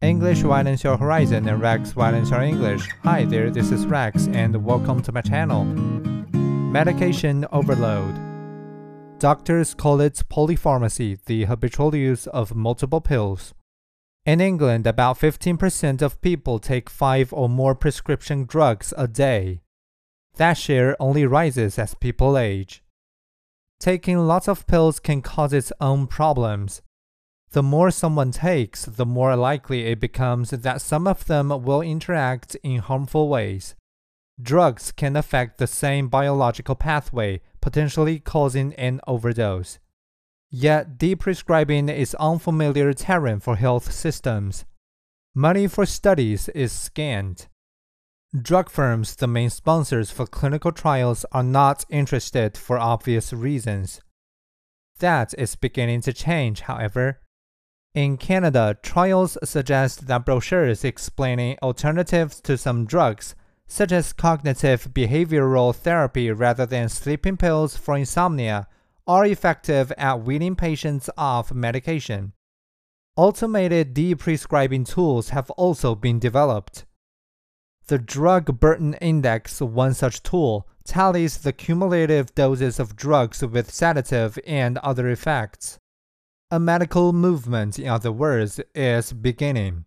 English widens your horizon and Rex widens your English. Hi there, this is Rex and welcome to my channel. Medication overload. Doctors call it polypharmacy, the habitual use of multiple pills. In England, about 15% of people take five or more prescription drugs a day. That share only rises as people age. Taking lots of pills can cause its own problems. The more someone takes, the more likely it becomes that some of them will interact in harmful ways. Drugs can affect the same biological pathway, potentially causing an overdose. Yet, deprescribing is unfamiliar terrain for health systems. Money for studies is scant. Drug firms, the main sponsors for clinical trials, are not interested for obvious reasons. That is beginning to change, however. In Canada, trials suggest that brochures explaining alternatives to some drugs, such as cognitive behavioral therapy rather than sleeping pills for insomnia, are effective at weaning patients off medication. Automated deprescribing tools have also been developed. The Drug Burden Index, one such tool, tallies the cumulative doses of drugs with sedative and other effects. A medical movement, in other words, is beginning.